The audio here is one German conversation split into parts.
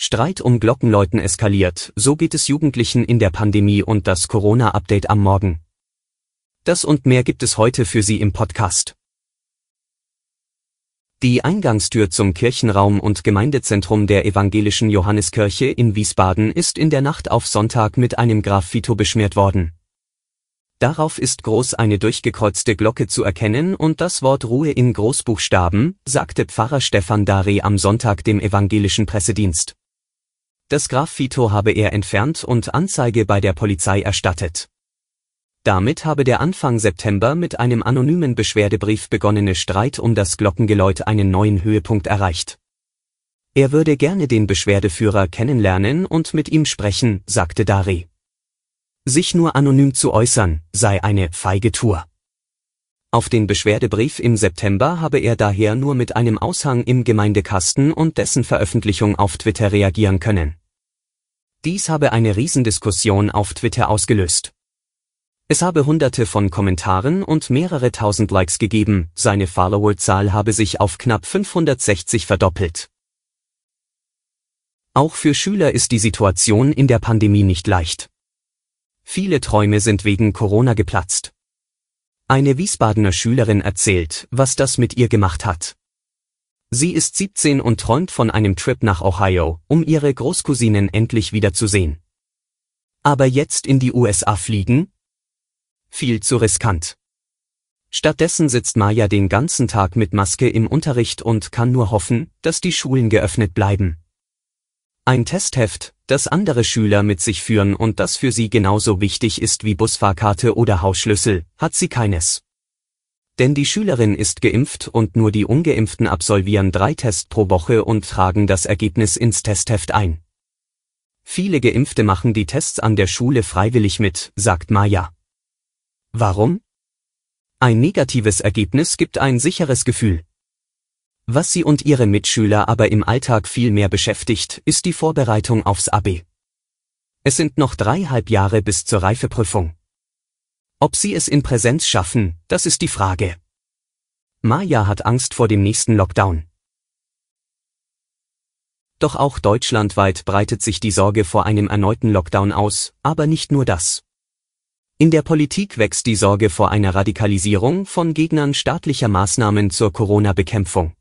Streit um Glockenläuten eskaliert, so geht es Jugendlichen in der Pandemie und das Corona-Update am Morgen. Das und mehr gibt es heute für Sie im Podcast. Die Eingangstür zum Kirchenraum und Gemeindezentrum der evangelischen Johanneskirche in Wiesbaden ist in der Nacht auf Sonntag mit einem Graffito beschmiert worden. Darauf ist groß eine durchgekreuzte Glocke zu erkennen und das Wort Ruhe in Großbuchstaben, sagte Pfarrer Stefan Dari am Sonntag dem evangelischen Pressedienst. Das Graffito habe er entfernt und Anzeige bei der Polizei erstattet. Damit habe der Anfang September mit einem anonymen Beschwerdebrief begonnene Streit um das Glockengeläut einen neuen Höhepunkt erreicht. Er würde gerne den Beschwerdeführer kennenlernen und mit ihm sprechen, sagte Dari. Sich nur anonym zu äußern, sei eine feige Tour. Auf den Beschwerdebrief im September habe er daher nur mit einem Aushang im Gemeindekasten und dessen Veröffentlichung auf Twitter reagieren können. Dies habe eine Riesendiskussion auf Twitter ausgelöst. Es habe hunderte von Kommentaren und mehrere tausend Likes gegeben, seine Followerzahl habe sich auf knapp 560 verdoppelt. Auch für Schüler ist die Situation in der Pandemie nicht leicht. Viele Träume sind wegen Corona geplatzt. Eine Wiesbadener Schülerin erzählt, was das mit ihr gemacht hat. Sie ist 17 und träumt von einem Trip nach Ohio, um ihre Großcousinen endlich wiederzusehen. Aber jetzt in die USA fliegen? Viel zu riskant. Stattdessen sitzt Maya den ganzen Tag mit Maske im Unterricht und kann nur hoffen, dass die Schulen geöffnet bleiben. Ein Testheft, das andere Schüler mit sich führen und das für sie genauso wichtig ist wie Busfahrkarte oder Hausschlüssel, hat sie keines. Denn die Schülerin ist geimpft und nur die ungeimpften absolvieren drei Tests pro Woche und tragen das Ergebnis ins Testheft ein. Viele Geimpfte machen die Tests an der Schule freiwillig mit, sagt Maya. Warum? Ein negatives Ergebnis gibt ein sicheres Gefühl. Was sie und ihre Mitschüler aber im Alltag viel mehr beschäftigt, ist die Vorbereitung aufs AB. Es sind noch dreieinhalb Jahre bis zur Reifeprüfung. Ob sie es in Präsenz schaffen, das ist die Frage. Maya hat Angst vor dem nächsten Lockdown. Doch auch deutschlandweit breitet sich die Sorge vor einem erneuten Lockdown aus, aber nicht nur das. In der Politik wächst die Sorge vor einer Radikalisierung von Gegnern staatlicher Maßnahmen zur Corona-Bekämpfung.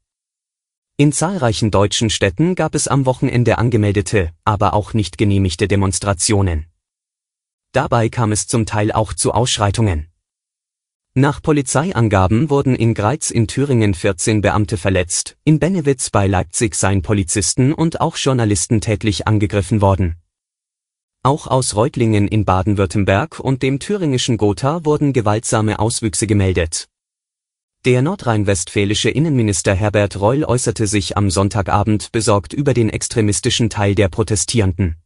In zahlreichen deutschen Städten gab es am Wochenende angemeldete, aber auch nicht genehmigte Demonstrationen. Dabei kam es zum Teil auch zu Ausschreitungen. Nach Polizeiangaben wurden in Greiz in Thüringen 14 Beamte verletzt, in Bennewitz bei Leipzig seien Polizisten und auch Journalisten tätlich angegriffen worden. Auch aus Reutlingen in Baden-Württemberg und dem thüringischen Gotha wurden gewaltsame Auswüchse gemeldet. Der nordrhein-westfälische Innenminister Herbert Reul äußerte sich am Sonntagabend besorgt über den extremistischen Teil der Protestierenden.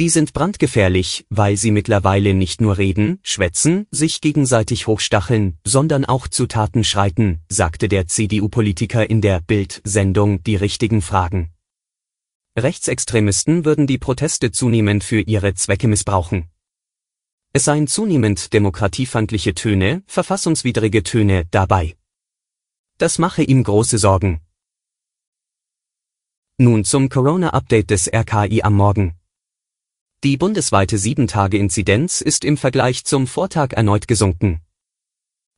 Die sind brandgefährlich, weil sie mittlerweile nicht nur reden, schwätzen, sich gegenseitig hochstacheln, sondern auch zu Taten schreiten, sagte der CDU-Politiker in der Bild-Sendung Die richtigen Fragen. Rechtsextremisten würden die Proteste zunehmend für ihre Zwecke missbrauchen. Es seien zunehmend demokratiefeindliche Töne, verfassungswidrige Töne dabei. Das mache ihm große Sorgen. Nun zum Corona-Update des RKI am Morgen. Die bundesweite 7-Tage-Inzidenz ist im Vergleich zum Vortag erneut gesunken.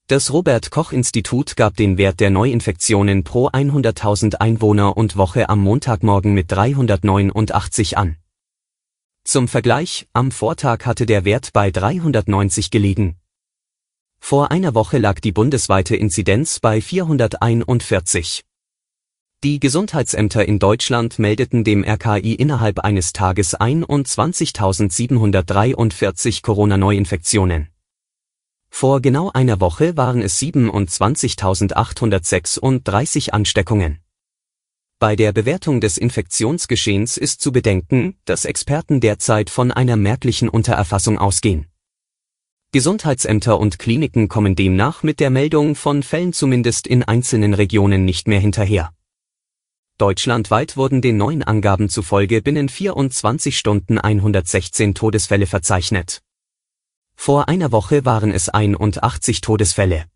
Das Robert Koch Institut gab den Wert der Neuinfektionen pro 100.000 Einwohner und Woche am Montagmorgen mit 389 an. Zum Vergleich, am Vortag hatte der Wert bei 390 gelegen. Vor einer Woche lag die bundesweite Inzidenz bei 441. Die Gesundheitsämter in Deutschland meldeten dem RKI innerhalb eines Tages 21.743 Corona-Neuinfektionen. Vor genau einer Woche waren es 27.836 Ansteckungen. Bei der Bewertung des Infektionsgeschehens ist zu bedenken, dass Experten derzeit von einer merklichen Untererfassung ausgehen. Gesundheitsämter und Kliniken kommen demnach mit der Meldung von Fällen zumindest in einzelnen Regionen nicht mehr hinterher. Deutschlandweit wurden den neuen Angaben zufolge binnen 24 Stunden 116 Todesfälle verzeichnet. Vor einer Woche waren es 81 Todesfälle.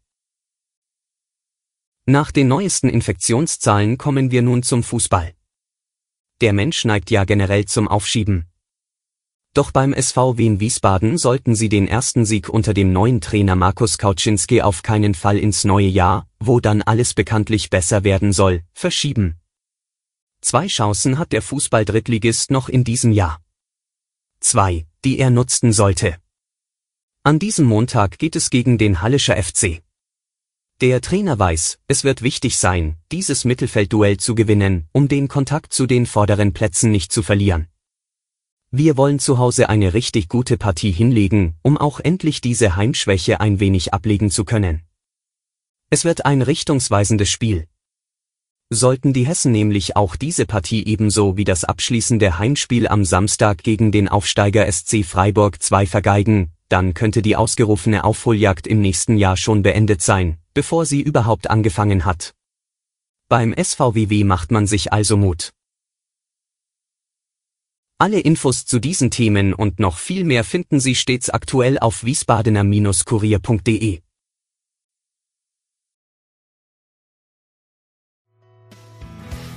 Nach den neuesten Infektionszahlen kommen wir nun zum Fußball. Der Mensch neigt ja generell zum Aufschieben. Doch beim SV Wien Wiesbaden sollten sie den ersten Sieg unter dem neuen Trainer Markus Kauczynski auf keinen Fall ins neue Jahr, wo dann alles bekanntlich besser werden soll, verschieben. Zwei Chancen hat der Fußball-Drittligist noch in diesem Jahr. Zwei, die er nutzen sollte. An diesem Montag geht es gegen den Hallischer FC. Der Trainer weiß, es wird wichtig sein, dieses Mittelfeldduell zu gewinnen, um den Kontakt zu den vorderen Plätzen nicht zu verlieren. Wir wollen zu Hause eine richtig gute Partie hinlegen, um auch endlich diese Heimschwäche ein wenig ablegen zu können. Es wird ein richtungsweisendes Spiel. Sollten die Hessen nämlich auch diese Partie ebenso wie das abschließende Heimspiel am Samstag gegen den Aufsteiger SC Freiburg 2 vergeigen, dann könnte die ausgerufene Aufholjagd im nächsten Jahr schon beendet sein, bevor sie überhaupt angefangen hat. Beim SVWW macht man sich also Mut. Alle Infos zu diesen Themen und noch viel mehr finden Sie stets aktuell auf wiesbadener-kurier.de.